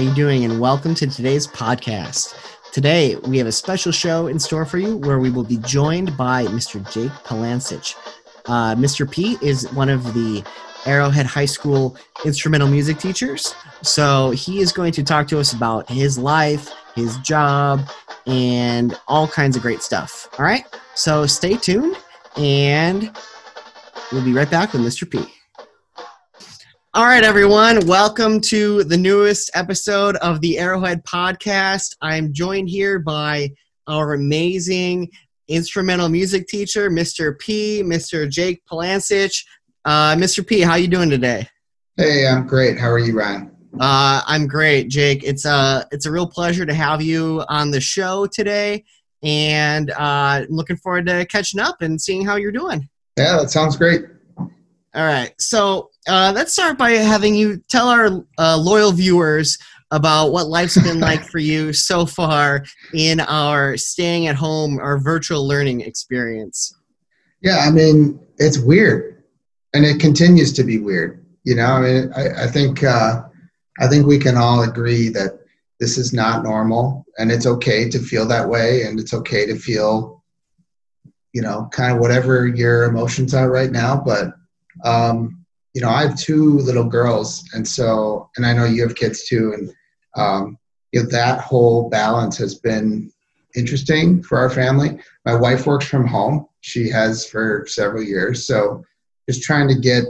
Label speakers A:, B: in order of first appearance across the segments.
A: you doing? And welcome to today's podcast. Today, we have a special show in store for you where we will be joined by Mr. Jake Polancich. Uh, Mr. P is one of the Arrowhead High School instrumental music teachers. So he is going to talk to us about his life, his job, and all kinds of great stuff. All right? So stay tuned, and we'll be right back with Mr. P. All right, everyone. Welcome to the newest episode of the Arrowhead Podcast. I'm joined here by our amazing instrumental music teacher, Mr. P, Mr. Jake Polancich. Uh, Mr. P, how you doing today?
B: Hey, I'm great. How are you, Ryan?
A: Uh, I'm great, Jake. It's a it's a real pleasure to have you on the show today, and uh, looking forward to catching up and seeing how you're doing.
B: Yeah, that sounds great.
A: All right, so uh, let's start by having you tell our uh, loyal viewers about what life's been like for you so far in our staying at home, our virtual learning experience.
B: Yeah, I mean, it's weird, and it continues to be weird. You know, I mean, I, I think uh, I think we can all agree that this is not normal, and it's okay to feel that way, and it's okay to feel, you know, kind of whatever your emotions are right now. But um, you know, I have two little girls, and so, and I know you have kids too, and um, you know, that whole balance has been interesting for our family. My wife works from home; she has for several years, so just trying to get,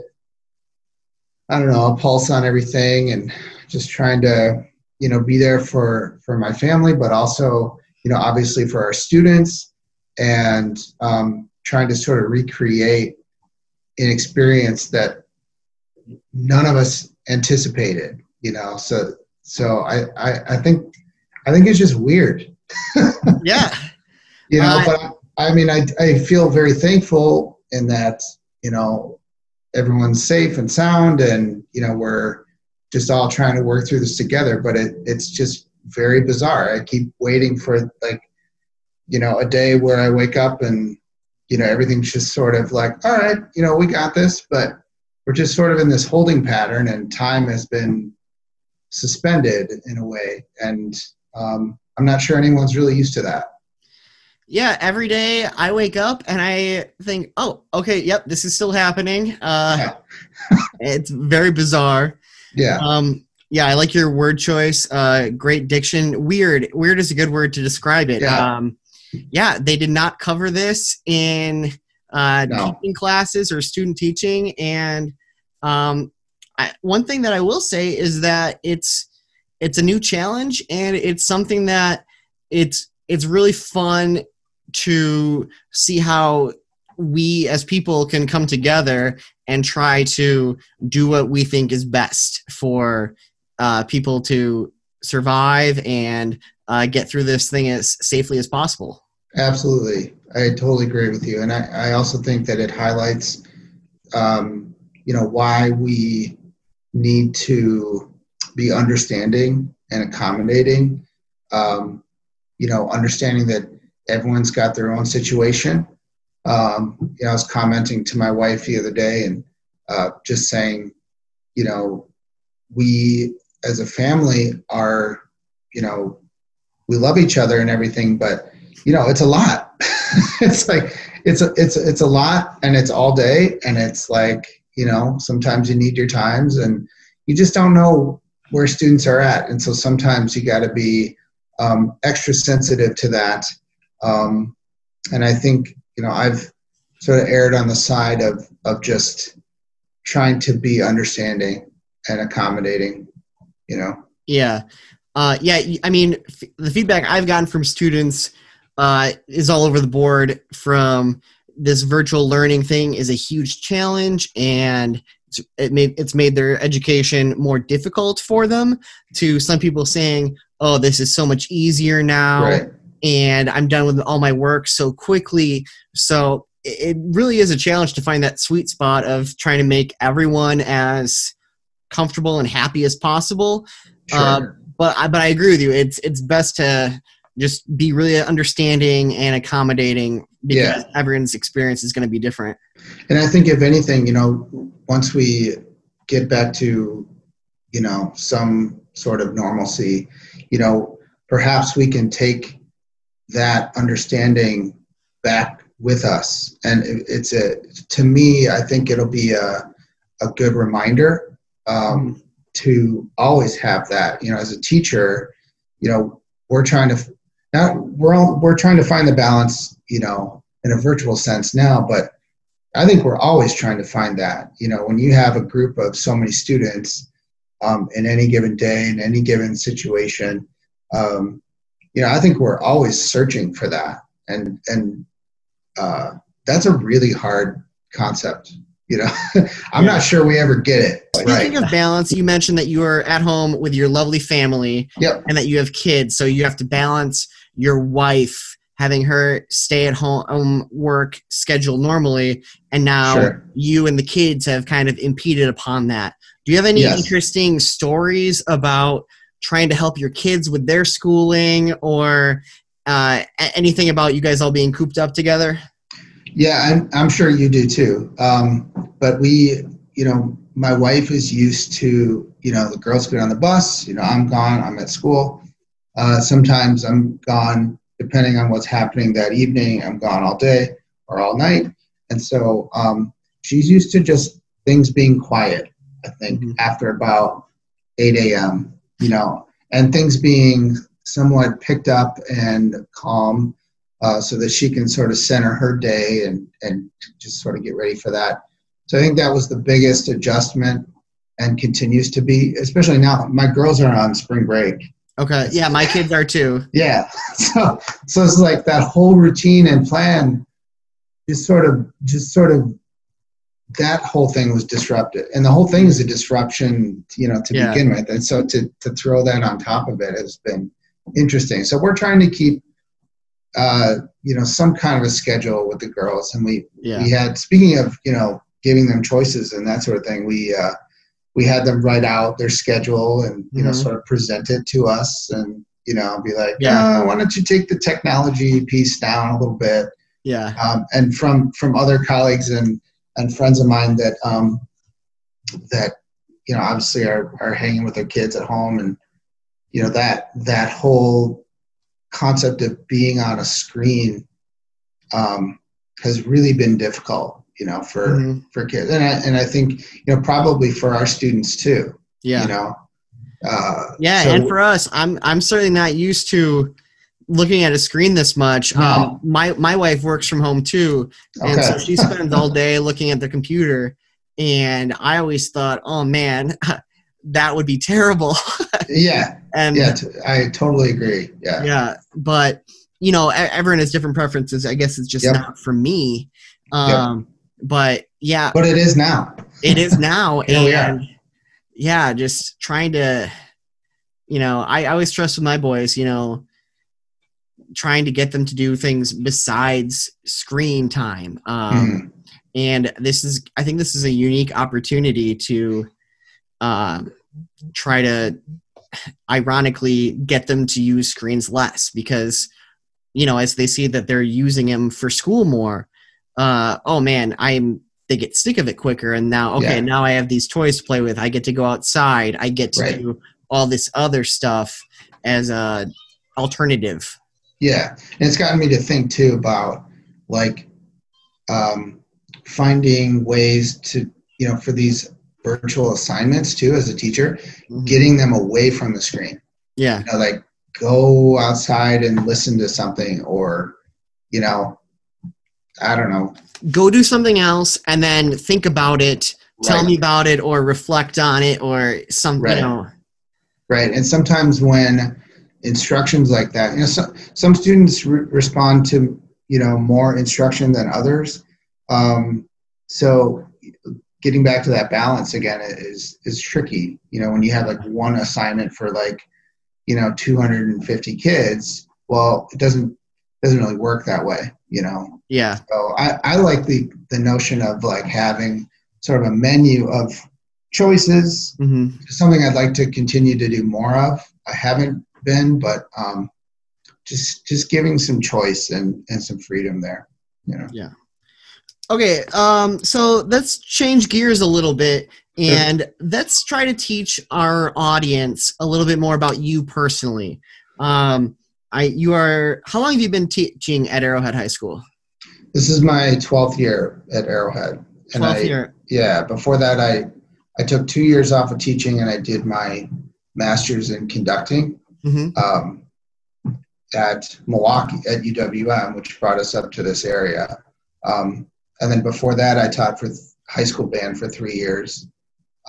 B: I don't know, a pulse on everything, and just trying to, you know, be there for for my family, but also, you know, obviously for our students, and um, trying to sort of recreate an experience that none of us anticipated you know? So so i i, I think i think it's just weird.
A: Yeah.
B: You know uh, but I, I mean i i feel very thankful in that you know everyone's safe and sound and you know we're just all trying to work through this together but it it's just very bizarre. I keep waiting for like you know a day where i wake up and you know everything's just sort of like all right you know we got this but we're just sort of in this holding pattern and time has been suspended in a way. And um, i'm not sure anyone's really used to that.
A: Yeah every day i wake up and i think oh okay yep this is still happening. Uh, yeah. it's very bizarre.
B: Yeah.
A: Um, yeah i like your word choice. Uh, great diction. Weird. Weird is a good word to describe it.
B: Yeah.
A: Um, yeah, they did not cover this in uh, no. teaching classes or student teaching. And um, I, one thing that I will say is that it's it's a new challenge, and it's something that it's it's really fun to see how we as people can come together and try to do what we think is best for uh, people to survive and uh, get through this thing as safely as possible.
B: Absolutely, I totally agree with you, and I, I also think that it highlights, um, you know, why we need to be understanding and accommodating. Um, you know, understanding that everyone's got their own situation. Um, you know, I was commenting to my wife the other day and uh, just saying, you know, we as a family are, you know, we love each other and everything, but you know, it's a lot. it's like it's a it's it's a lot, and it's all day, and it's like you know, sometimes you need your times, and you just don't know where students are at, and so sometimes you got to be um, extra sensitive to that. Um, and I think you know I've sort of erred on the side of of just trying to be understanding and accommodating. You know.
A: Yeah. Uh, yeah, I mean, f- the feedback I've gotten from students uh, is all over the board from this virtual learning thing is a huge challenge and it's, it made, it's made their education more difficult for them to some people saying oh this is so much easier now
B: right.
A: and i'm done with all my work so quickly so it really is a challenge to find that sweet spot of trying to make everyone as comfortable and happy as possible
B: sure.
A: uh, but I, but I agree with you. It's it's best to just be really understanding and accommodating because yeah. everyone's experience is going to be different.
B: And I think if anything, you know, once we get back to, you know, some sort of normalcy, you know, perhaps we can take that understanding back with us. And it's a, to me, I think it'll be a, a good reminder um, to always have that. You know, as a teacher, you know, we're trying to, now we're all, we're trying to find the balance, you know, in a virtual sense now, but I think we're always trying to find that. You know, when you have a group of so many students um, in any given day, in any given situation, um, you know, I think we're always searching for that, and and uh, that's a really hard concept. You know, I'm yeah. not sure we ever get it.
A: Speaking right. of balance, you mentioned that you are at home with your lovely family,
B: yep.
A: and that you have kids, so you have to balance your wife having her stay at home work schedule normally and now sure. you and the kids have kind of impeded upon that do you have any yes. interesting stories about trying to help your kids with their schooling or uh, anything about you guys all being cooped up together?
B: Yeah, I'm, I'm sure you do too. Um, but we, you know, my wife is used to, you know, the girls get on the bus, you know, I'm gone, I'm at school. Uh, sometimes I'm gone depending on what's happening that evening. I'm gone all day or all night. And so um, she's used to just things being quiet, I think, mm-hmm. after about 8 a.m you know, and things being somewhat picked up and calm uh, so that she can sort of center her day and, and just sort of get ready for that. So I think that was the biggest adjustment and continues to be, especially now. My girls are on spring break.
A: Okay. Yeah, my kids are too.
B: yeah. So so it's like that whole routine and plan just sort of just sort of that whole thing was disrupted and the whole thing is a disruption you know to yeah. begin with and so to, to throw that on top of it has been interesting so we're trying to keep uh, you know some kind of a schedule with the girls and we yeah. we had speaking of you know giving them choices and that sort of thing we uh, we had them write out their schedule and you mm-hmm. know sort of present it to us and you know be like yeah oh, why don't you take the technology piece down a little bit
A: yeah
B: um, and from from other colleagues and and friends of mine that um, that you know obviously are are hanging with their kids at home, and you know that that whole concept of being on a screen um, has really been difficult, you know, for mm-hmm. for kids, and I and I think you know probably for our students too.
A: Yeah,
B: you know.
A: Uh, yeah, so, and for us, I'm I'm certainly not used to looking at a screen this much. No. Um, my my wife works from home too, and okay. so she spends all day looking at the computer. And I always thought, oh man, that would be terrible.
B: yeah, and yeah, t- I totally agree. Yeah,
A: yeah, but you know, everyone has different preferences. I guess it's just yep. not for me. Um, yep. But yeah,
B: but it is now.
A: it is now, and yeah, just trying to, you know, I, I always trust with my boys. You know, trying to get them to do things besides screen time. Um, mm. And this is, I think, this is a unique opportunity to uh, try to, ironically, get them to use screens less because, you know, as they see that they're using them for school more, uh, oh man, I'm they get sick of it quicker. And now okay yeah. now i have these toys to play with. I get to go outside. I get to right. do all this other stuff as a alternative.
B: Yeah, and it's gotten me to think too about like um, finding ways to you know for these virtual assignments too as a teacher, mm-hmm. getting them away from the screen.
A: Yeah,
B: you know, like go outside and listen to something, or you know, I don't know,
A: go do something else and then think about it. Tell me about it, or reflect on it, or something. Right. You know.
B: Right, and sometimes when instructions like that. You know, some some students re- respond to you know more instruction than others. Um, so getting back to that balance again is is tricky. You know, when you have like one assignment for like you know 250 kids, well, it doesn't doesn't really work that way. You know.
A: Yeah.
B: So I I like the the notion of like having sort of a menu of choices. Mm-hmm. Something I'd like to continue to do more of. I haven't been, but um, just just giving some choice and and some freedom there. You know.
A: Yeah. Okay. Um. So let's change gears a little bit and let's try to teach our audience a little bit more about you personally. Um, I you are how long have you been teaching at Arrowhead High School?
B: This is my 12th year at Arrowhead.
A: And 12th I, year.
B: Yeah, before that I I took 2 years off of teaching and I did my masters in conducting. Mm-hmm. Um, at Milwaukee at UWM, which brought us up to this area. Um, and then before that, I taught for high school band for three years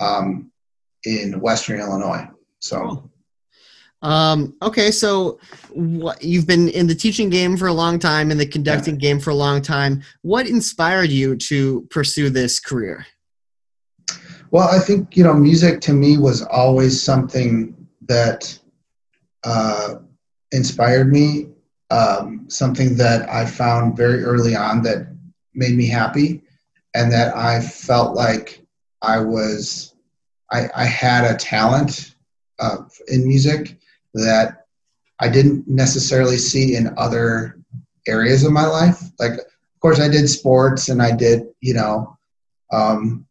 B: um, in Western Illinois. So.
A: Um, okay, so what, you've been in the teaching game for a long time, in the conducting yeah. game for a long time. What inspired you to pursue this career?
B: Well, I think you know, music to me was always something that uh, inspired me. Um, something that I found very early on that made me happy, and that I felt like I was, I, I had a talent uh, in music that I didn't necessarily see in other areas of my life. Like, of course, I did sports and I did, you know, um,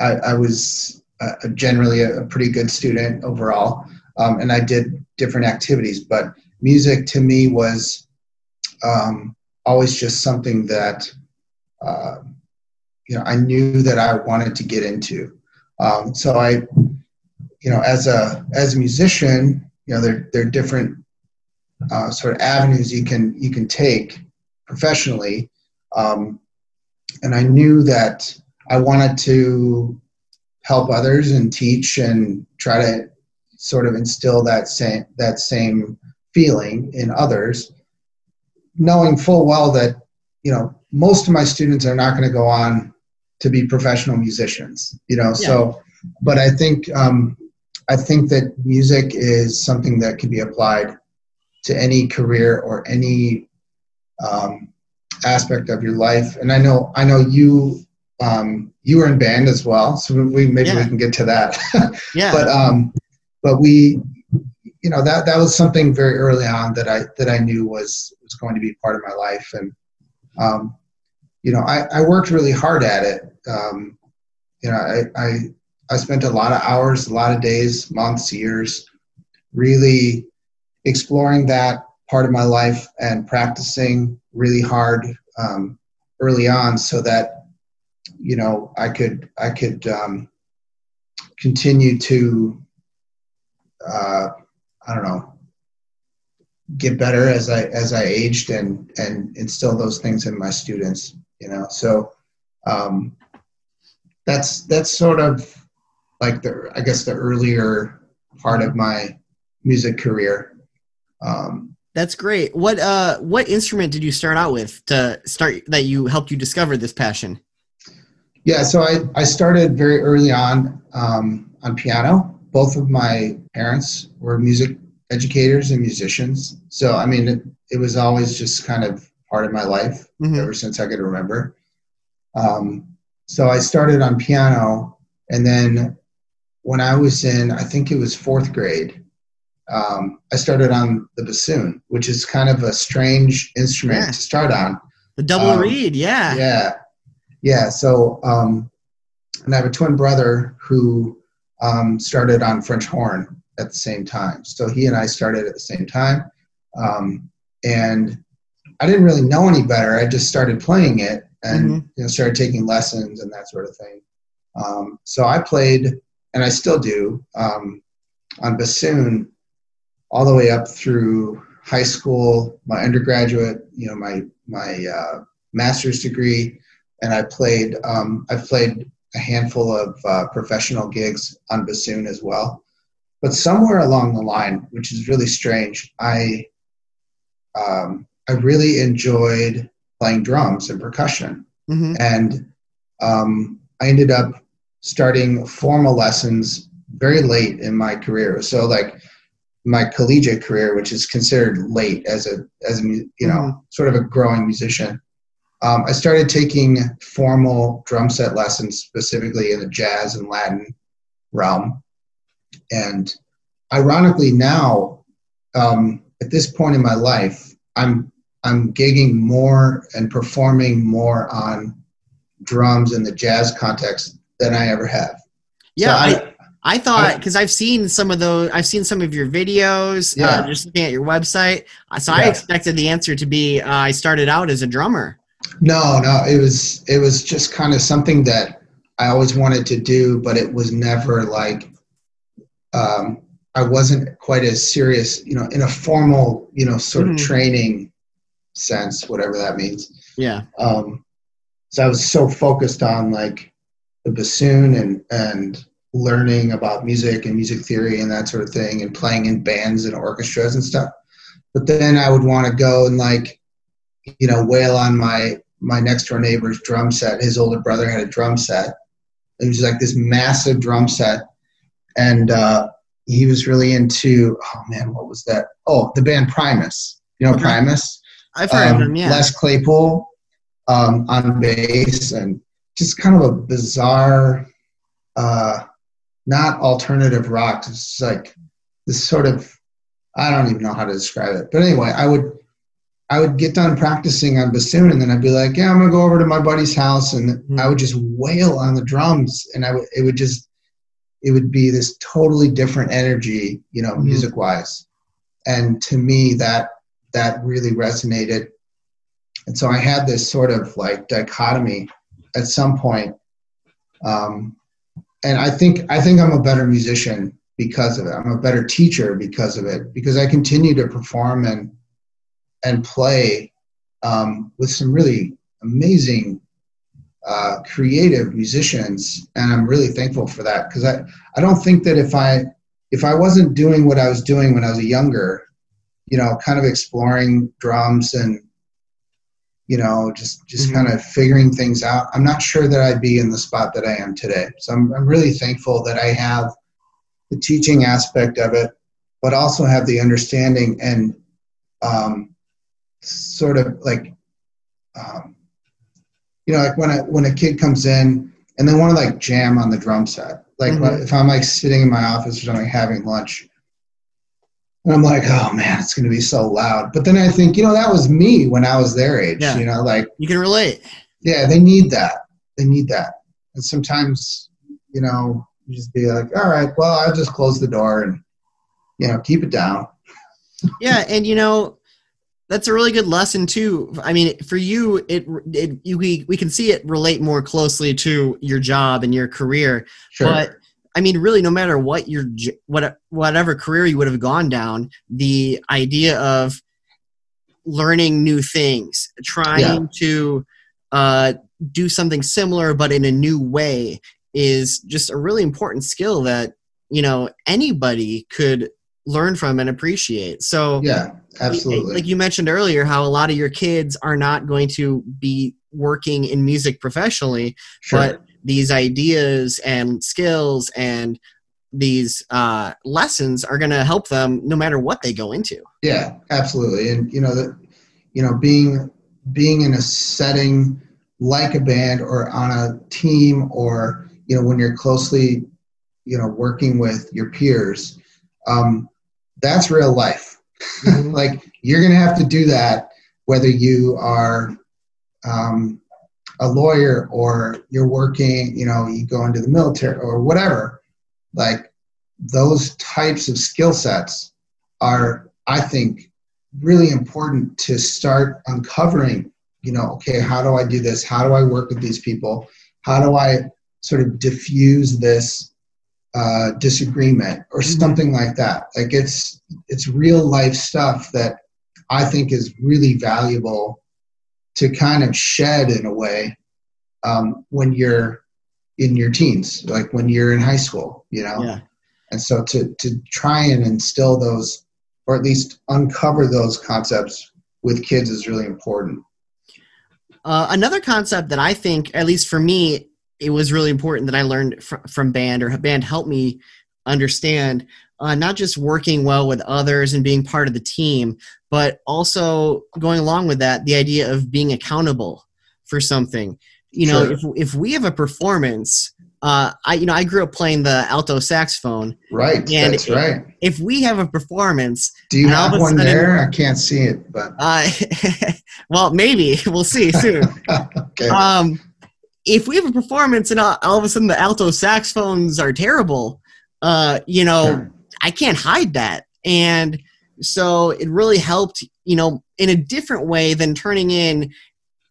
B: I, I, was uh, generally a, a, pretty good student overall, um, and I did different activities. But music to me was um, always just something that uh, you know I knew that I wanted to get into. Um, so I, you know, as a as a musician, you know, there there are different uh, sort of avenues you can you can take professionally, um, and I knew that I wanted to help others and teach and try to sort of instill that same that same feeling in others, knowing full well that you know most of my students are not going to go on to be professional musicians. You know, yeah. so but I think um, I think that music is something that can be applied to any career or any um, aspect of your life. And I know I know you um, you were in band as well, so we maybe yeah. we can get to that.
A: yeah.
B: But um, but we you know that that was something very early on that I that I knew was was going to be part of my life, and um, you know I, I worked really hard at it. Um, you know I, I I spent a lot of hours, a lot of days, months, years, really exploring that part of my life and practicing really hard um, early on, so that you know I could I could um, continue to uh, I don't know, get better as I as I aged and and instill those things in my students. You know, so um, that's that's sort of like the I guess the earlier part of my music career. Um,
A: that's great. What uh what instrument did you start out with to start that you helped you discover this passion?
B: Yeah, so I, I started very early on um, on piano both of my parents were music educators and musicians. So, I mean, it, it was always just kind of part of my life mm-hmm. ever since I could remember. Um, so I started on piano, and then when I was in, I think it was fourth grade, um, I started on the bassoon, which is kind of a strange instrument yeah. to start on.
A: The double um, reed, yeah.
B: Yeah. Yeah. So, um, and I have a twin brother who um, started on French horn at the same time. So he and I started at the same time. Um, and I didn't really know any better. I just started playing it and mm-hmm. you know started taking lessons and that sort of thing. Um, so I played, and I still do, um, on bassoon all the way up through high school, my undergraduate, you know, my my uh, master's degree, and I played. Um, I've played a handful of uh, professional gigs on bassoon as well. But somewhere along the line, which is really strange, I um, I really enjoyed playing drums and percussion, mm-hmm. and um, I ended up starting formal lessons very late in my career. So like my collegiate career, which is considered late as a as a you know mm-hmm. sort of a growing musician. Um, I started taking formal drum set lessons specifically in the jazz and Latin realm. And ironically, now, um, at this point in my life, I'm, I'm gigging more and performing more on drums in the jazz context than I ever have.
A: Yeah,
B: So
A: I, I thought because I've seen some of those, I've seen some of your videos,
B: Yeah.
A: uh, just looking at your website. Uh, So I expected the answer to be uh, I started out as a drummer.
B: No, no, it was it was just kind of something that I always wanted to do, but it was never like um, I wasn't quite as serious, you know, in a formal, you know, sort
A: Mhm.
B: of training sense, whatever that means.
A: Yeah.
B: Um, so I was so focused on like the bassoon and and learning about music and music theory and that sort of thing, and playing in bands and orchestras and stuff. But then I would want to go and like, you know, wail on my my next door neighbor's drum set. His older brother had a drum set. It was like this massive drum set, and uh, he was really into. Oh man, what was that? Oh, the band Primus. You know
A: Okay.
B: Primus
A: I've heard of
B: um,
A: them. Yeah.
B: Les Claypool um, on bass, and just kind of a bizarre, uh, not alternative rock. It's like this sort of, I don't even know how to describe it. But anyway, I would, I would get done practicing on bassoon, and then I'd be like, yeah, I'm gonna go over to my buddy's house, and
A: Mhm.
B: I would just wail on the drums, and I would, it would just, it would be this totally different energy, you know,
A: Mhm.
B: music wise. And to me, that that really resonated. And so I had this sort of like dichotomy at some point. Um, and I think I think I'm a better musician because of it. I'm a better teacher because of it because I continue to perform and and play um, with some really amazing uh, creative musicians, and I'm really thankful for that because I I don't think that if I if I wasn't doing what I was doing when I was younger, you know, kind of exploring drums and you know, just just
A: Mhm.
B: kind of figuring things out. I'm not sure that I'd be in the spot that I am today. So I'm I'm really thankful that I have the teaching aspect of it, but also have the understanding and um, sort of like um, you know, like when a when a kid comes in and they want to like jam on the drum set. Like
A: Mhm.
B: if I'm like sitting in my office or something having lunch, and I'm like, oh man, it's gonna be so loud. But then I think, you know, that was me when I was their age.
A: Yeah.
B: You know, like
A: You can relate.
B: yeah, they need that. They need that. And sometimes, you know, you just be like, all right, well, I'll just close the door and you know keep it down.
A: Yeah, and you know, that's a really good lesson too. I mean, for you, it, it you, we we can see it relate more closely to your job and your career.
B: Sure.
A: But I mean, really, no matter what your what whatever career you would have gone down, the idea of learning new things, trying
B: Yeah.
A: to uh, do something similar but in a new way, is just a really important skill that you know anybody could learn from and appreciate. So
B: yeah, absolutely.
A: like you mentioned earlier how a lot of your kids are not going to be working in music professionally
B: sure.
A: but these ideas and skills and these uh, lessons are going to help them no matter what they go into.
B: Yeah, absolutely. And you know that you know being being in a setting like a band or on a team or you know when you're closely you know working with your peers um, that's real life. Like you're gonna have to do that whether you are um, a lawyer or you're working you know you go into the military or whatever like those types of skill sets are i think really important to start uncovering you know okay how do i do this? How do i work with these people? How do i sort of diffuse this uh, disagreement or
A: Mhm.
B: something like that? Like it's it's real life stuff that i think is really valuable to kind of shed in a way um, when you're in your teens like when you're in high school you know?
A: Yeah.
B: And so to to try and instill those or at least uncover those concepts with kids is really important.
A: Uh, another concept that i think at least for me it was really important that i learned fr- from band or band helped me understand uh, not just working well with others and being part of the team but also going along with that the idea of being accountable for something you know
B: Sure.
A: if, if we have a performance uh, I you know I grew up playing the alto saxophone.
B: right
A: And
B: that's
A: it-
B: right
A: If we have a performance,
B: do you have one
A: sudden-
B: there i can't see it but
A: uh, well, maybe we'll see soon.
B: okay
A: um, if we have a performance and all, all of a sudden the alto saxophones are terrible, uh, you know,
B: Sure.
A: I can't hide that. And so it really helped, you know, in a different way than turning in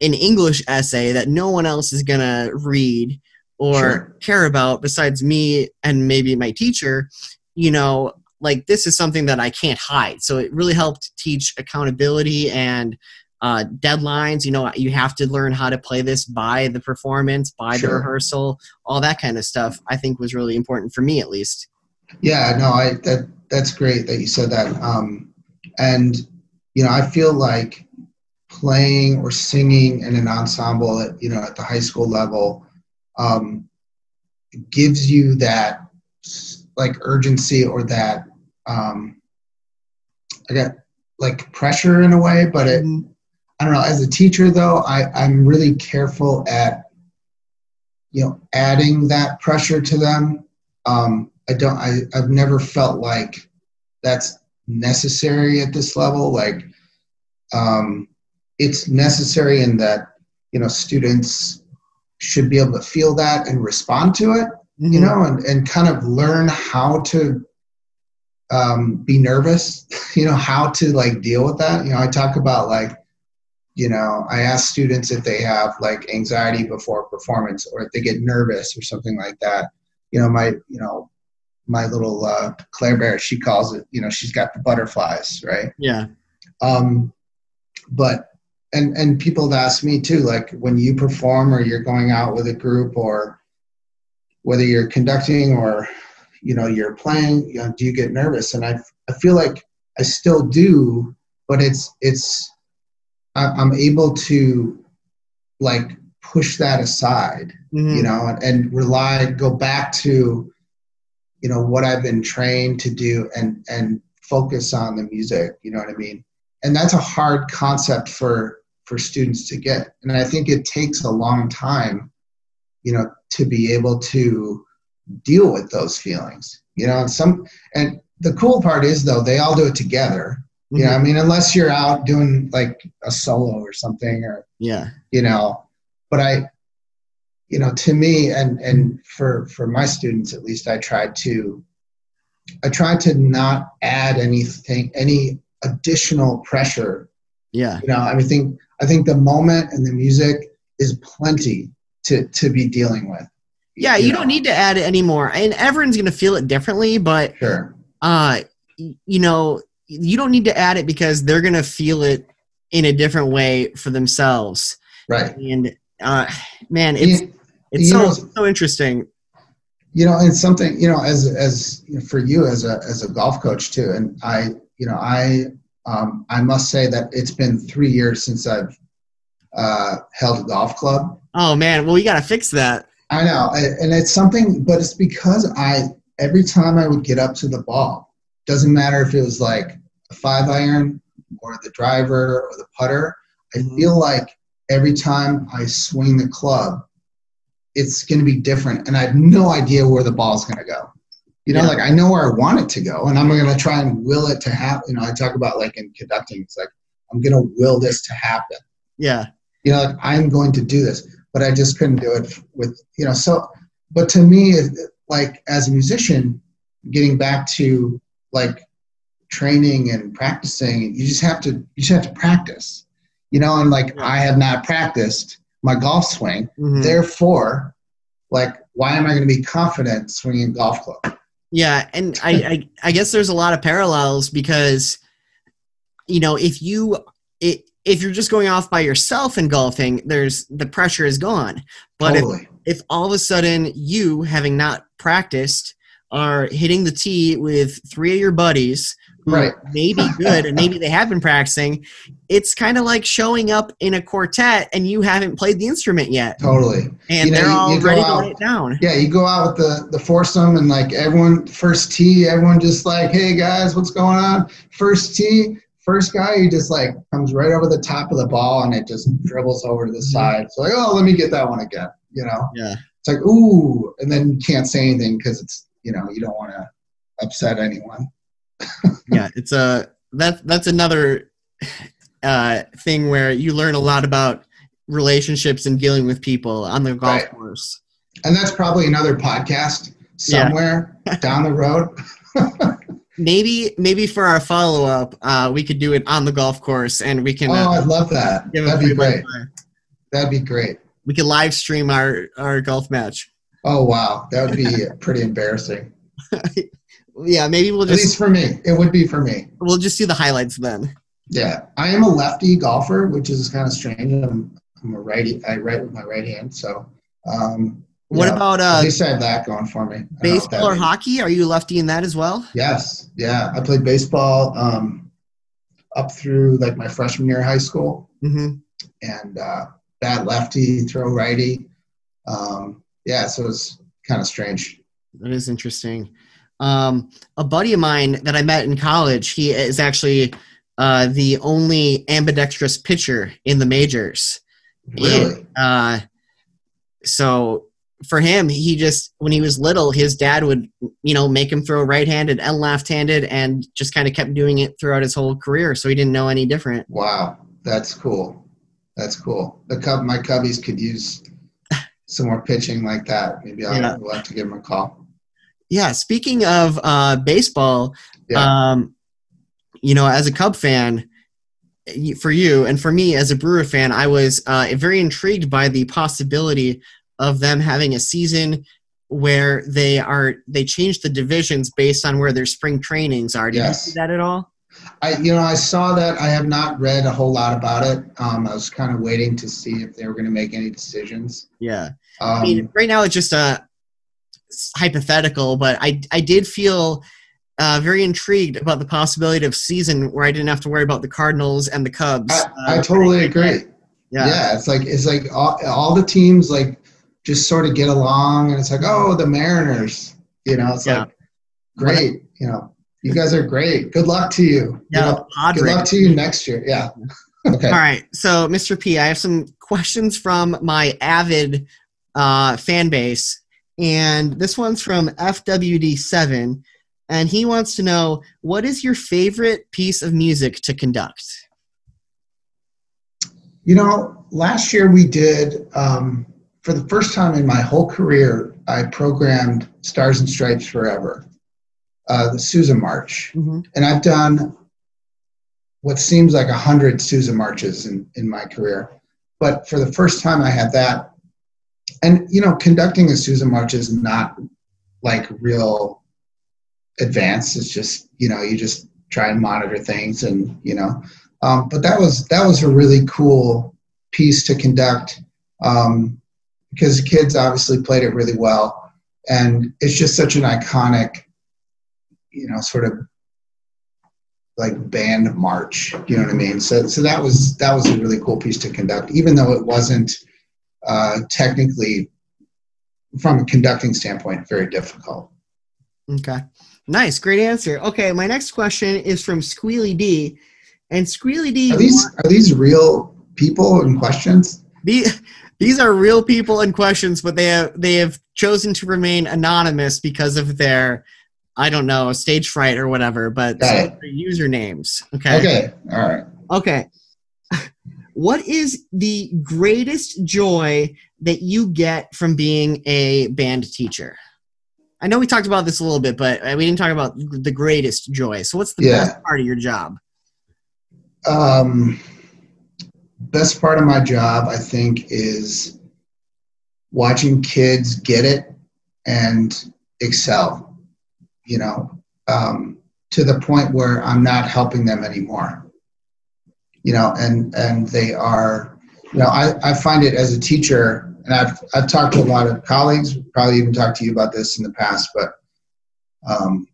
A: an English essay that no one else is going to read or
B: Sure.
A: care about besides me and maybe my teacher, you know, like this is something that I can't hide. So it really helped teach accountability and uh, deadlines. You know, you have to learn how to play this by the performance, by the rehearsal, all that kind of stuff. I think was really important for me, at least.
B: Yeah, no, I that that's great that you said that. Um, and you know, I feel like playing or singing in an ensemble at you know at the high school level um, gives you that like urgency or that um, I got like pressure in a way, but it I don't know. As a teacher, though, I, I'm really careful at, you know, adding that pressure to them. Um, I don't. I, I've never felt like that's necessary at this level. Like, um, it's necessary in that you know students should be able to feel that and respond to it you know, and, and kind of learn how to um, be nervous, you know, how to like deal with that. You know, I talk about like, you know, I ask students if they have like anxiety before performance or if they get nervous or something like that. You know, my, you know, my little uh, Claire Bear, she calls it, you know, she's got the butterflies, right?
A: yeah.
B: Um, but and and people have asked me too, like when you perform or you're going out with a group or whether you're conducting or you know you're playing, you know, do you get nervous? And I I feel like I still do, but it's it's I'm able to like push that aside
A: Mhm.
B: you know, and, and rely, go back to, you know, what I've been trained to do and, and focus on the music, you know what I mean? And that's a hard concept for, for students to get. And I think it takes a long time, you know, to be able to deal with those feelings, you know, and some, and the cool part is though, they all do it together. You know, mm-hmm. I mean, unless you're out doing like a solo or something or,
A: Yeah.
B: you know but i you know to me and and for for my students at least i tried to i tried to not add anything any additional pressure
A: Yeah.
B: you know i mean think i think the moment and the music is plenty to to be dealing with
A: Yeah. You don't need to add it anymore. And everyone's going to feel it differently, but
B: sure
A: uh you know you don't need to add it because they're going to feel it in a different way for themselves
B: right
A: and uh man it's
B: you,
A: it's so
B: know-
A: so interesting
B: you know and something you know as as you know, for you as a as a golf coach too and i you know i um, i must say that it's been three years since i've uh, held a golf club
A: oh man well we got to fix that
B: I know, and it's something, but it's because I every time I would get up to the ball, doesn't matter if it was like a five iron or the driver or the putter. I
A: Mhm.
B: feel like every time I swing the club, it's going to be different, and I have no idea where the ball's going to go. You know,
A: Yeah.
B: like I know where I want it to go, and I'm going to try and will it to happen. You know, I talk about like in conducting, it's like I'm going to will this to happen
A: yeah
B: you know like i'm going to do this but i just couldn't do it with you know so but to me like as a musician getting back to like training and practicing you just have to you just have to practice you know and like i have not practiced my golf swing
A: Mhm.
B: therefore like why am i going to be confident swinging a golf club
A: Yeah, and I, I I guess there's a lot of parallels because you know if you it, if you're just going off by yourself in golfing, there's the pressure is gone. But if,
B: totally
A: if all of a sudden you, having not practiced, are hitting the tee with three of your buddies
B: Right.
A: may be good and maybe they have been practicing, it's kind of like showing up in a quartet and you haven't played the instrument yet,
B: totally
A: and
B: You know,
A: they're
B: you-
A: all
B: you go
A: ready to
B: out-
A: lay it down.
B: Yeah, you go out with the the foursome and like everyone first tee, everyone just like, hey guys, what's going on? First tee, first guy, he just like comes right over the top of the ball and it just dribbles over to the mm-hmm. side. So like, oh, let me get that one again. You know,
A: Yeah.
B: it's like ooh, and then you can't say anything because it's you know you don't want to upset anyone.
A: Yeah it's a that that's another uh thing where you learn a lot about relationships and dealing with people on the golf
B: Right.
A: course.
B: And that's probably another podcast
A: Yeah.
B: somewhere down the road.
A: Maybe maybe for our follow up, uh, we could do it on the golf course, and we can
B: Oh,
A: uh,
B: I'd love that. That'd be great.
A: play.
B: That'd be great.
A: We could live stream our our golf match.
B: Oh wow, that would be pretty embarrassing.
A: Yeah, maybe we'll just.
B: At least for me, it would be for me.
A: we'll just do the highlights then.
B: Yeah, I am a lefty golfer, which is kind of strange. I'm, I'm a righty. I write with my right hand, so. Um,
A: What about
B: At
A: uh,
B: least I have that going for me. I don't know what that
A: baseball or
B: means.
A: hockey? Are you lefty in that as well?
B: Yes, yeah. I played baseball um, up through like my freshman year of high school,
A: hmm
B: and uh, bat lefty, throw righty. Um, yeah, so it was kind of strange.
A: That is interesting. Um, a buddy of mine that I met in college, he is actually uh, the only ambidextrous pitcher in the majors.
B: Really?
A: Uh, so for him, he just when he was little, his dad would you know make him throw right-handed and left-handed, and just kind of kept doing it throughout his whole career. So he didn't know any different.
B: Wow, that's cool. That's cool. The cub, my cubbies could use some more pitching like that. Maybe I'll
A: Yeah.
B: we'll have to give them a call.
A: Yeah. Speaking of uh, baseball,
B: Yeah.
A: um, you know, as a Cub fan, for you and for me as a Brewer fan, I was uh, very intrigued by the possibility of them having a season where they are they change the divisions based on where their spring trainings are. Did
B: Yes.
A: you see that at all?
B: I, you know, I saw that. I have not read a whole lot about it. Um, I was kind of waiting to see if they were going to make any decisions.
A: Yeah.
B: Um,
A: I mean, right now it's just a hypothetical, but I I did feel uh, very intrigued about the possibility of season where I didn't have to worry about the Cardinals and the Cubs.
B: I,
A: uh,
B: I totally agree.
A: Yeah.
B: Yeah. it's like it's like all, all the teams like just sort of get along, and it's like, oh, the Mariners. You know, it's
A: Yeah.
B: like great. You know, you guys are great. Good luck to you. you
A: Yeah,
B: know,
A: the
B: good luck to you next year. Yeah. Okay.
A: All right, so Mr. P, I have some questions from my avid uh, fan base, and this one's from FWD7, and he wants to know what is your favorite piece of music to conduct?
B: You know, last year we did, um, for the first time in my whole career, I programmed Stars and Stripes Forever, uh, the Sousa March.
A: Mm-hmm.
B: And I've done what seems like a hundred Sousa marches in, in my career. But for the first time, I had that. And, you know, conducting a Sousa march is not like real advanced. It's just, you know, you just try and monitor things and, you know, um, but that was that was a really cool piece to conduct um, because the kids obviously played it really well, and it's just such an iconic, you know, sort of like band march. You know what I mean? So so that was that was a really cool piece to conduct, even though it wasn't uh, technically from a conducting standpoint very difficult.
A: Okay, nice, great answer. Okay, my next question is from Squealy D, and Squealy D.
B: Are these are these real people and questions?
A: The, these are real people and questions, but they have they have chosen to remain anonymous because of their, I don't know, stage fright or whatever. But
B: Got it.
A: their usernames. Okay.
B: Okay, all right.
A: Okay. What is the greatest joy that you get from being a band teacher? I know we talked about this a little bit, but uh, we didn't talk about the greatest joy. So, what's the
B: Yeah.
A: best part of your job?
B: um, best part of my job i think is watching kids get it and excel you know um, to the point where i'm not helping them anymore you know and and they are you know i, I find it as a teacher and I've, I've talked to a lot of colleagues probably even talked to you about this in the past but um,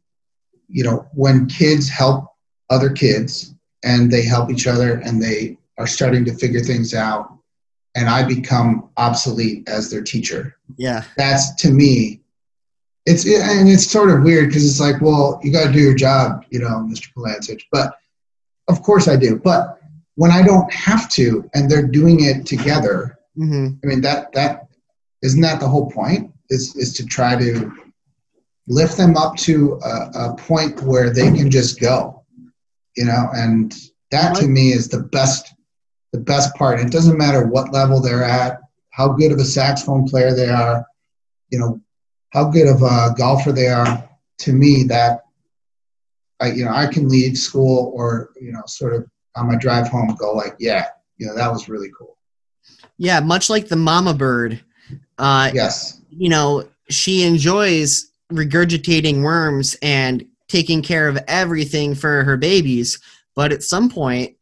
B: you know when kids help other kids and they help each other and they are starting to figure things out and i become obsolete as their teacher
A: Yeah.
B: that's to me it's and it's sort of weird because it's like well you got to do your job you know mr Polancich. but of course i do but when i don't have to and they're doing it together
A: hmm
B: i mean that that isn't that the whole point is is to try to lift them up to a, a point where they can just go you know and that to me is the best the best part. It doesn't matter what level they're at, how good of a saxophone player they are, you know, how good of a golfer they are. To me, that I, you know, I can leave school or you know, sort of on my drive home, go like, yeah, you know, that was really cool.
A: Yeah, much like the mama bird. Uh,
B: yes.
A: You know, she enjoys regurgitating worms and taking care of everything for her babies, but at some point,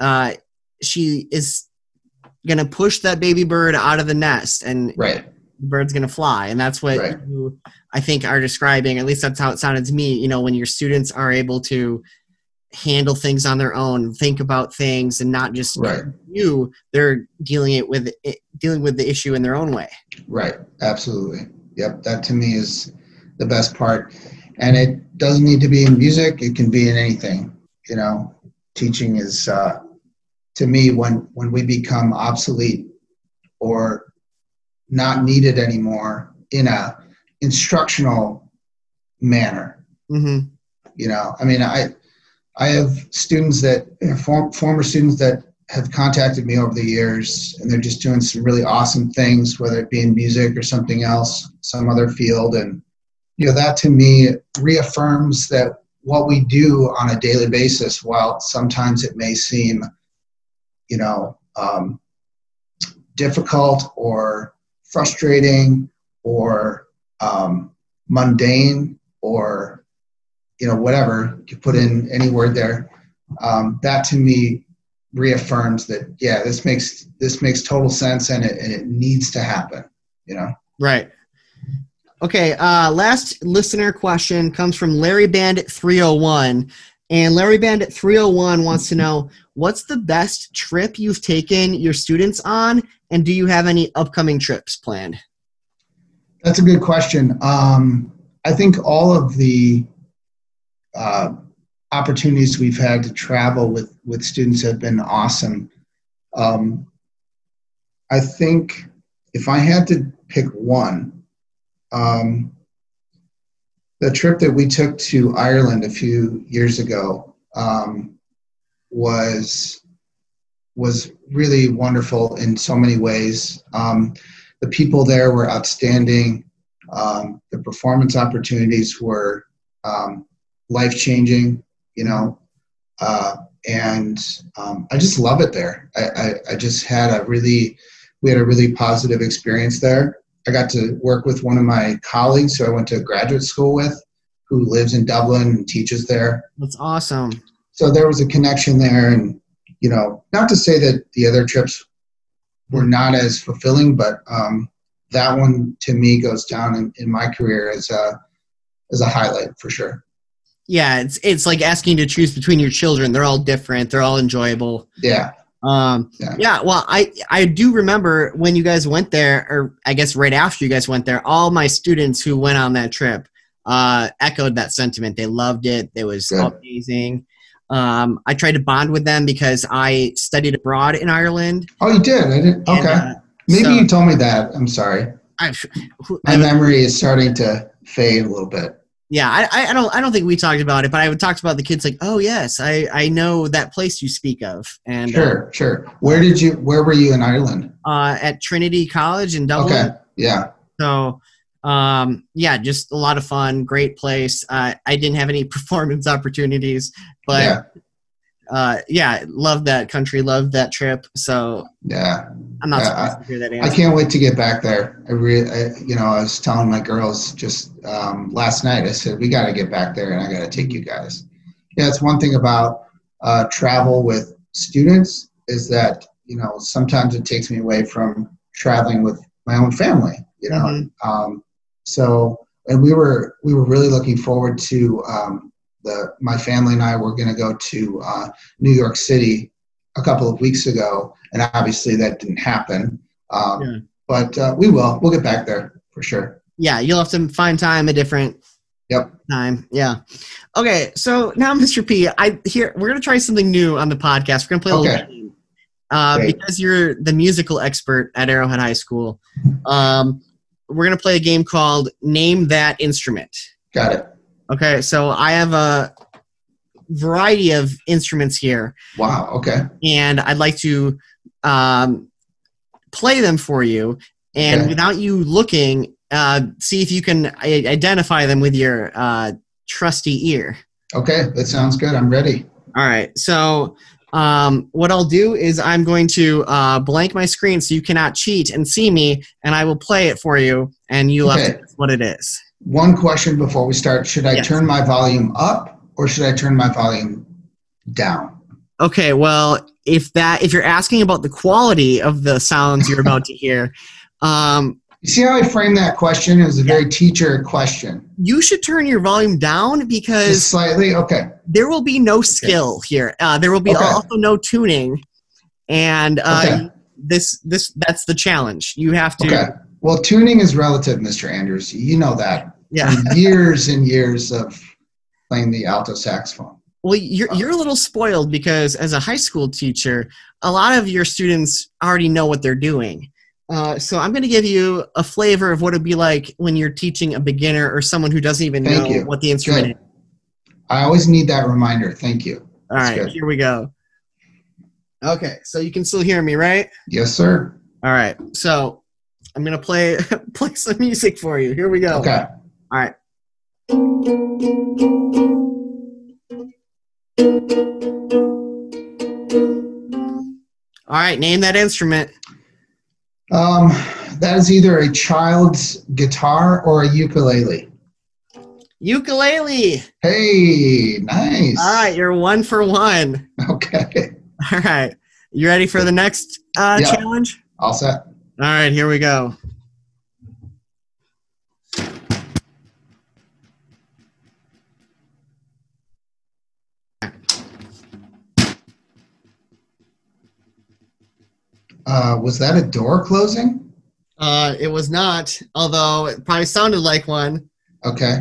A: uh, she is going to push that baby bird out of the nest, and
B: right.
A: the bird's going to fly, and that's what
B: Right.
A: you, I think, are describing. At least that's how it sounded to me. You know, when your students are able to handle things on their own, think about things, and not just
B: Right.
A: you, they're dealing it with it, dealing with the issue in their own way.
B: Right. Absolutely. Yep. That to me is the best part. And it doesn't need to be in music. It can be in anything. You know, teaching is, uh, to me, when, when we become obsolete or not needed anymore in a instructional manner,
A: Mm-hmm.
B: you know, I mean, I, I have students that, form, former students that have contacted me over the years and they're just doing some really awesome things, whether it be in music or something else, some other field. And, you know, that to me reaffirms that what we do on a daily basis, while sometimes it may seem, you know, um, difficult or frustrating or um, mundane or, you know, whatever you put in any word there, um, that to me reaffirms that yeah this makes this makes total sense and it, and it needs to happen you know
A: Right. Okay. Uh, last listener question comes from Larry Bandit 301. And Larry Bandit 301 wants to know what's the best trip you've taken your students on? And do you have any upcoming trips planned?
B: that's a good question um, i think all of the uh, opportunities we've had to travel with with students have been awesome um, i think if i had to pick one um, the trip that we took to ireland a few years ago um, was was really wonderful in so many ways um, the people there were outstanding. Um, the performance opportunities were um, life changing, you know, uh, and um, I just love it there. I, I, I just had a really, we had a really positive experience there. I got to work with one of my colleagues who I went to graduate school with, who lives in Dublin and teaches there
A: That's awesome.
B: so there was a connection there and you know not to say that the other trips were not as fulfilling but um, that one to me goes down in, in my career as a as a highlight for sure
A: Yeah, it's it's like asking to choose between your children. They're all different. They're all enjoyable.
B: yeah
A: Um,
B: Yeah.
A: yeah. Well, I I do remember when you guys went there, or I guess right after you guys went there, all my students who went on that trip uh, echoed that sentiment. They loved it. It was
B: Good.
A: amazing. Um, I tried to bond with them because I studied abroad in Ireland.
B: oh you did i didn't
A: and,
B: okay
A: uh,
B: maybe
A: so
B: you told me that i'm sorry
A: I, who-
B: my
A: I-
B: memory is starting to fade a little bit
A: yeah, I, I- don't I don't think we talked about it, but I would talk about the kids like, oh yes, I I know that place you speak of, and uh,
B: sure sure where did you where were you in ireland
A: uh, at Trinity College in Dublin.
B: okay yeah
A: So, um, yeah, just a lot of fun, great place. Uh, I didn't have any performance opportunities, but
B: yeah
A: uh, yeah, love that country, love that trip. So
B: yeah
A: I'm not surprised to hear that
B: I can't wait to get back there. I really, I, you know, I was telling my girls just um, last night. I said we got to get back there, and I got to take you guys. Yeah, it's one thing about uh, travel with students is that you know sometimes it takes me away from traveling with my own family. You know,
A: Mhm.
B: um, so and we were we were really looking forward to um, the my family and I were going to go to uh, New York City a couple of weeks ago, and obviously that didn't happen. Um,
A: Yeah.
B: But uh, we will. We'll get back there for sure.
A: Yeah, you'll have to find time a different
B: Yep.
A: time. Yeah. Okay, so now, Mr. P, I here we're gonna try something new on the podcast. We're gonna play a little game. Uh, because you're the musical expert at Arrowhead High School. Um, we're gonna play a game called Name That Instrument.
B: Got it.
A: Okay, so I have a variety of instruments here,
B: Wow. Okay.
A: and I'd like to um, play them for you, and
B: Okay.
A: without you looking, uh, see if you can i- identify them with your uh, trusty ear.
B: Okay, that sounds good. I'm ready.
A: All right. So um, what I'll do is I'm going to uh, blank my screen so you cannot cheat and see me, and I will play it for you, and you'll have to guess what it is.
B: One question before we start: Should I
A: Yes.
B: turn my volume up or should I turn my volume down?
A: Okay. Well, if that if you're asking about the quality of the sounds you're about to hear, um,
B: You see how I framed that question? It was a very teacher question.
A: you should turn your volume down
B: Just
A: because
B: slightly. Okay.
A: there will be no skill here. Uh, there will be
B: Okay.
A: also no tuning, and uh,
B: Okay.
A: this this that's the challenge. You have to.
B: Okay. Well, tuning is relative, Mr. Andrews. You know that.
A: Yeah.
B: Years and years of playing the alto saxophone.
A: Well, you're you're a little spoiled because as a high school teacher, a lot of your students already know what they're doing. Uh, so I'm going to give you a flavor of what it'd be like when you're teaching a beginner or someone who doesn't even
B: Thank
A: know
B: you.
A: what the instrument
B: Good.
A: is.
B: I always need that reminder. Thank you.
A: All
B: That's
A: right,
B: good.
A: here we go. Okay, so you can still hear me, right?
B: Yes, sir.
A: All right, so I'm going to play play some music for you. Here we go.
B: Okay.
A: All right. All right, name that instrument.
B: Um, that is either a child's guitar or a ukulele.
A: Ukulele.
B: Hey, nice.
A: All right, you're one for one.
B: Okay.
A: All right, you ready for the next uh,
B: Yeah.
A: challenge?
B: All set.
A: All right, here we go.
B: Uh, was that a door closing?
A: Uh, it was not, although it probably sounded like one.
B: Okay.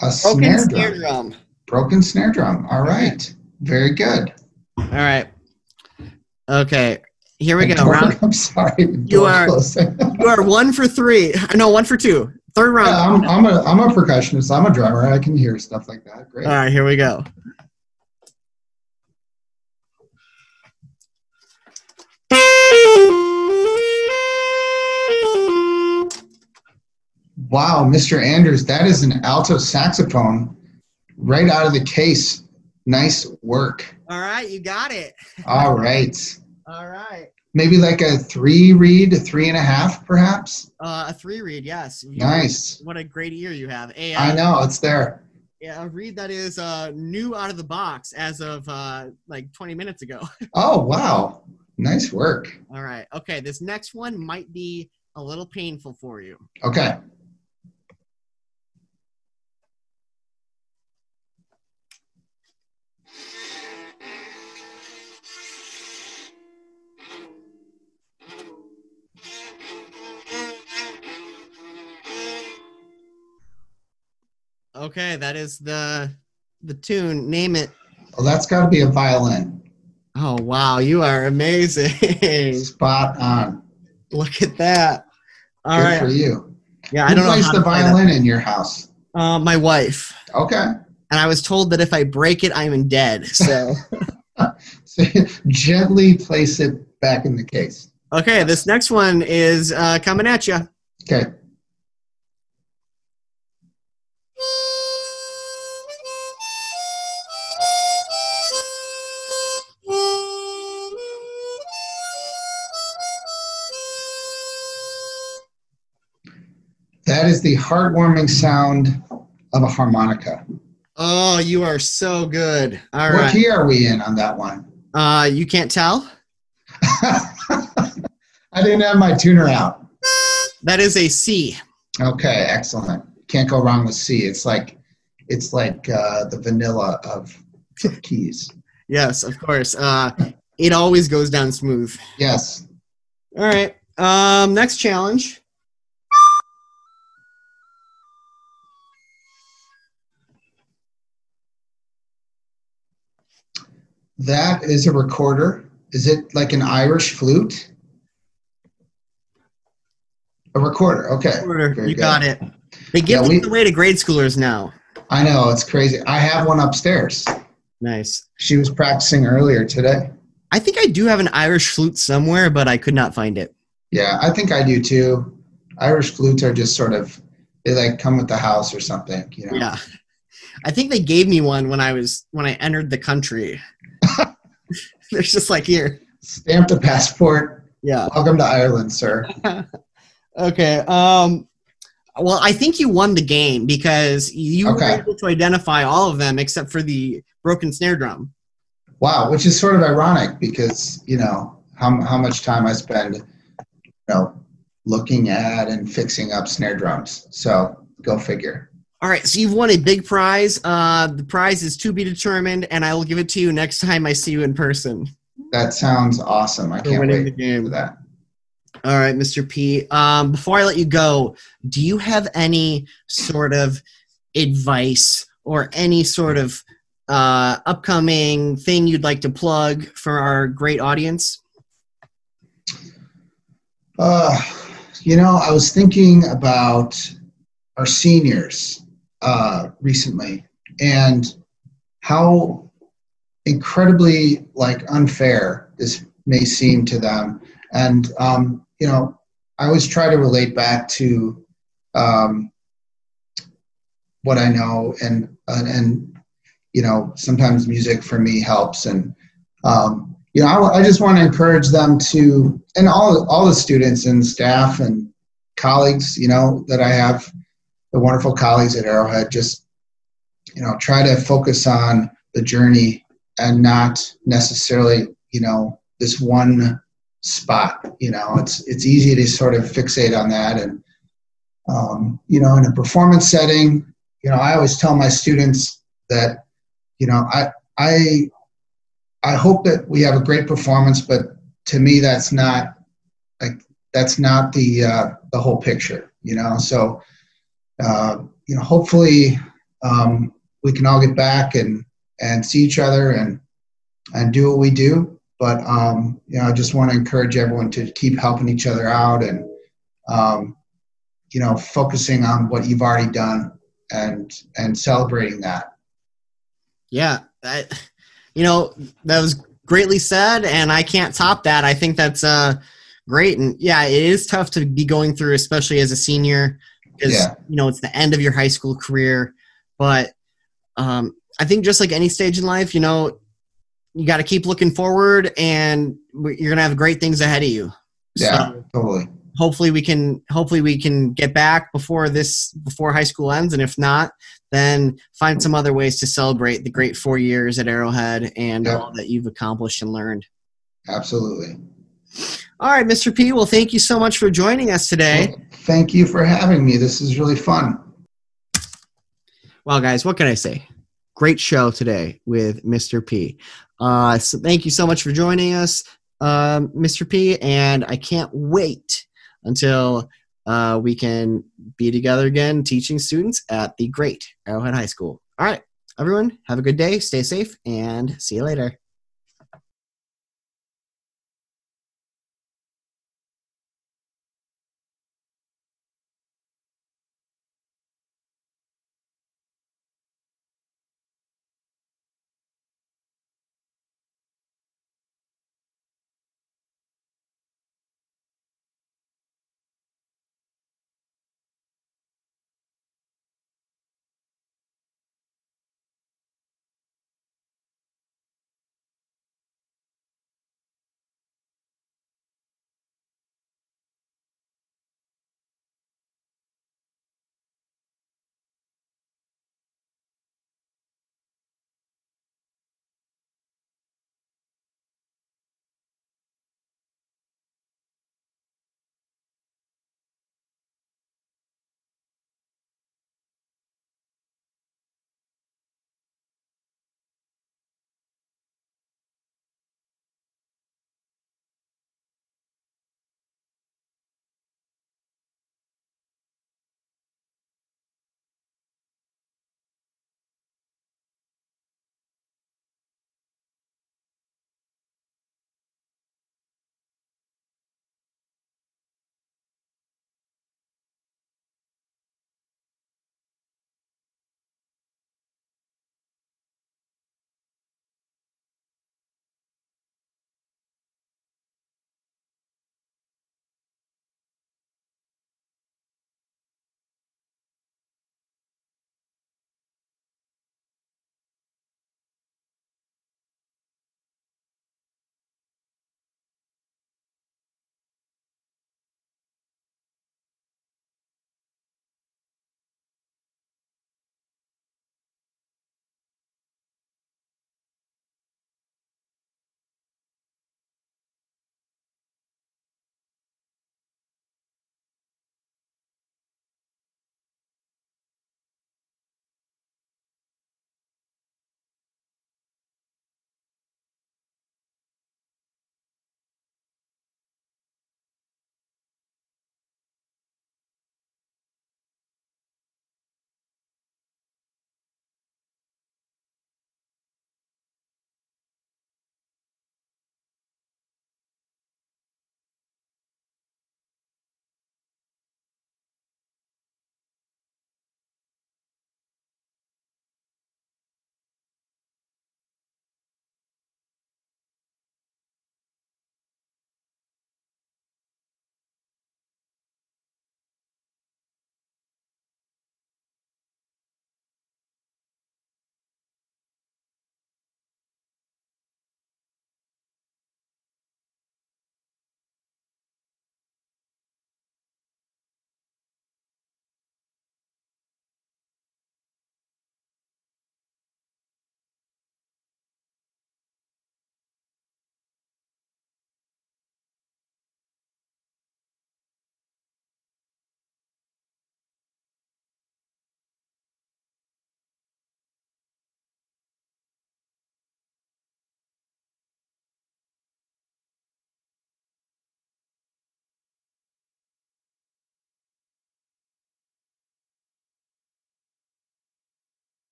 B: A
A: Broken
B: snare
A: snare
B: drum.
A: drum.
B: Broken snare drum. All right. Very good.
A: All right. Okay, here we go.
B: door-
A: Round.
B: I'm sorry. Door
A: are-
B: closing.
A: You are one for three. No, one for two. Third round.
B: Yeah, I'm, I'm a I'm a percussionist. I'm a drummer. I can hear stuff like that. Great.
A: All right, here we go.
B: Wow, Mr. Andrews, that is an alto saxophone right out of the case. Nice work.
A: All right, you got it.
B: All right.
A: All right.
B: Maybe like a three reed, a three and a half, perhaps.
A: Uh, a three reed, yes.
B: Nice.
A: What a great ear you have. A, uh,
B: I know it's there.
A: Yeah, a reed that is uh, new out of the box as of uh, like 20 minutes ago.
B: Oh wow, nice work.
A: All right. Okay, this next one might be a little painful for you.
B: Okay.
A: Okay, that is the the tune. Name it.
B: Well, that's got to be a violin.
A: Oh wow, you are amazing.
B: Spot on.
A: Look at that. All
B: Good
A: right.
B: for you.
A: Yeah,
B: Who
A: I don't know
B: plays
A: how
B: the
A: to play
B: violin in your house?
A: Uh, my wife.
B: Okay.
A: And I was told that if I break it, I'm in dead. So
B: So gently place it back in the case.
A: okay, this next one is uh, coming at you.
B: Okay. That is the heartwarming sound of a harmonica.
A: Oh, you are so good. All
B: what
A: right.
B: key are we in on that one?
A: Uh, you can't tell.
B: I didn't have my tuner out.
A: That is a C.
B: Okay, excellent. Can't go wrong with C. It's like it's like uh, the vanilla of of keys.
A: Yes, of course. Uh, it always goes down smooth.
B: Yes.
A: All right. Um, next challenge.
B: That is a recorder. Is it like an Irish flute? A recorder. Okay.
A: Order.
B: Very
A: You
B: good.
A: got it. They give
B: Yeah,
A: these away to grade schoolers now.
B: I know it's crazy. I have one upstairs.
A: Nice.
B: She was practicing earlier today.
A: I think I do have an Irish flute somewhere, but I could not find it.
B: Yeah, I think I do too. Irish flutes are just sort of they like come with the house or something, you know.
A: Yeah. I think they gave me one when I was when I entered the country. They're just like here.
B: Stamp the passport.
A: Yeah.
B: Welcome to Ireland, sir.
A: okay. Um well, I think you won the game because you
B: Okay.
A: were able to identify all of them except for the broken snare drum.
B: Wow, which is sort of ironic because you know how how much time I spend, you know, looking at and fixing up snare drums. So go figure.
A: All right, so you've won a big prize. Uh, the prize is to be determined, and I will give it to you next time I see you in person.
B: That sounds awesome. I can't wait
A: the game.
B: for that.
A: All right, Mr. P. Um, before I let you go, do you have any sort of advice or any sort of uh, upcoming thing you'd like to plug for our great audience?
B: Uh, you know, I was thinking about our seniors uh, recently and how incredibly like unfair this may seem to them. And um, you know, I always try to relate back to um, what I know, and uh, and you know, sometimes music for me helps, and um, you know, I, I just want to encourage them to, and all all the students and staff and colleagues, you know, that I have, the wonderful colleagues at Arrowhead, just you know, try to focus on the journey and not necessarily, you know, this one spot. You know, it's it's easy to sort of fixate on that, and um, you know, in a performance setting, you know, I always tell my students that, you know, I I I hope that we have a great performance, but to me, that's not like that's not the uh, the whole picture, you know. So, uh, you know, hopefully, um, we can all get back and and see each other and and do what we do. But um, you know, I just want to encourage everyone to keep helping each other out and um, you know, focusing on what you've already done and and celebrating that.
A: Yeah, I, you know that was greatly said, and I can't top that. I think that's uh, great, and yeah, it is tough to be going through, especially as a senior, because
B: Yeah.
A: you know it's the end of your high school career. But um, I think just like any stage in life, you know, you got to keep looking forward, and you're gonna have great things ahead of you.
B: Yeah,
A: So
B: totally.
A: hopefully we can hopefully we can get back before this before high school ends and if not then find some other ways to celebrate the great four years at arrowhead and all that you've accomplished and learned
B: Absolutely.
A: All right mr p well thank you so much for joining us today.
B: Well, thank you for having me. This is really fun.
A: well guys what can i say? Great show today with mr p. Uh, so thank you so much for joining us um, mr p and i can't wait until uh, we can be together again teaching students at the great arrowhead high school. All right everyone have a good day stay safe and see you later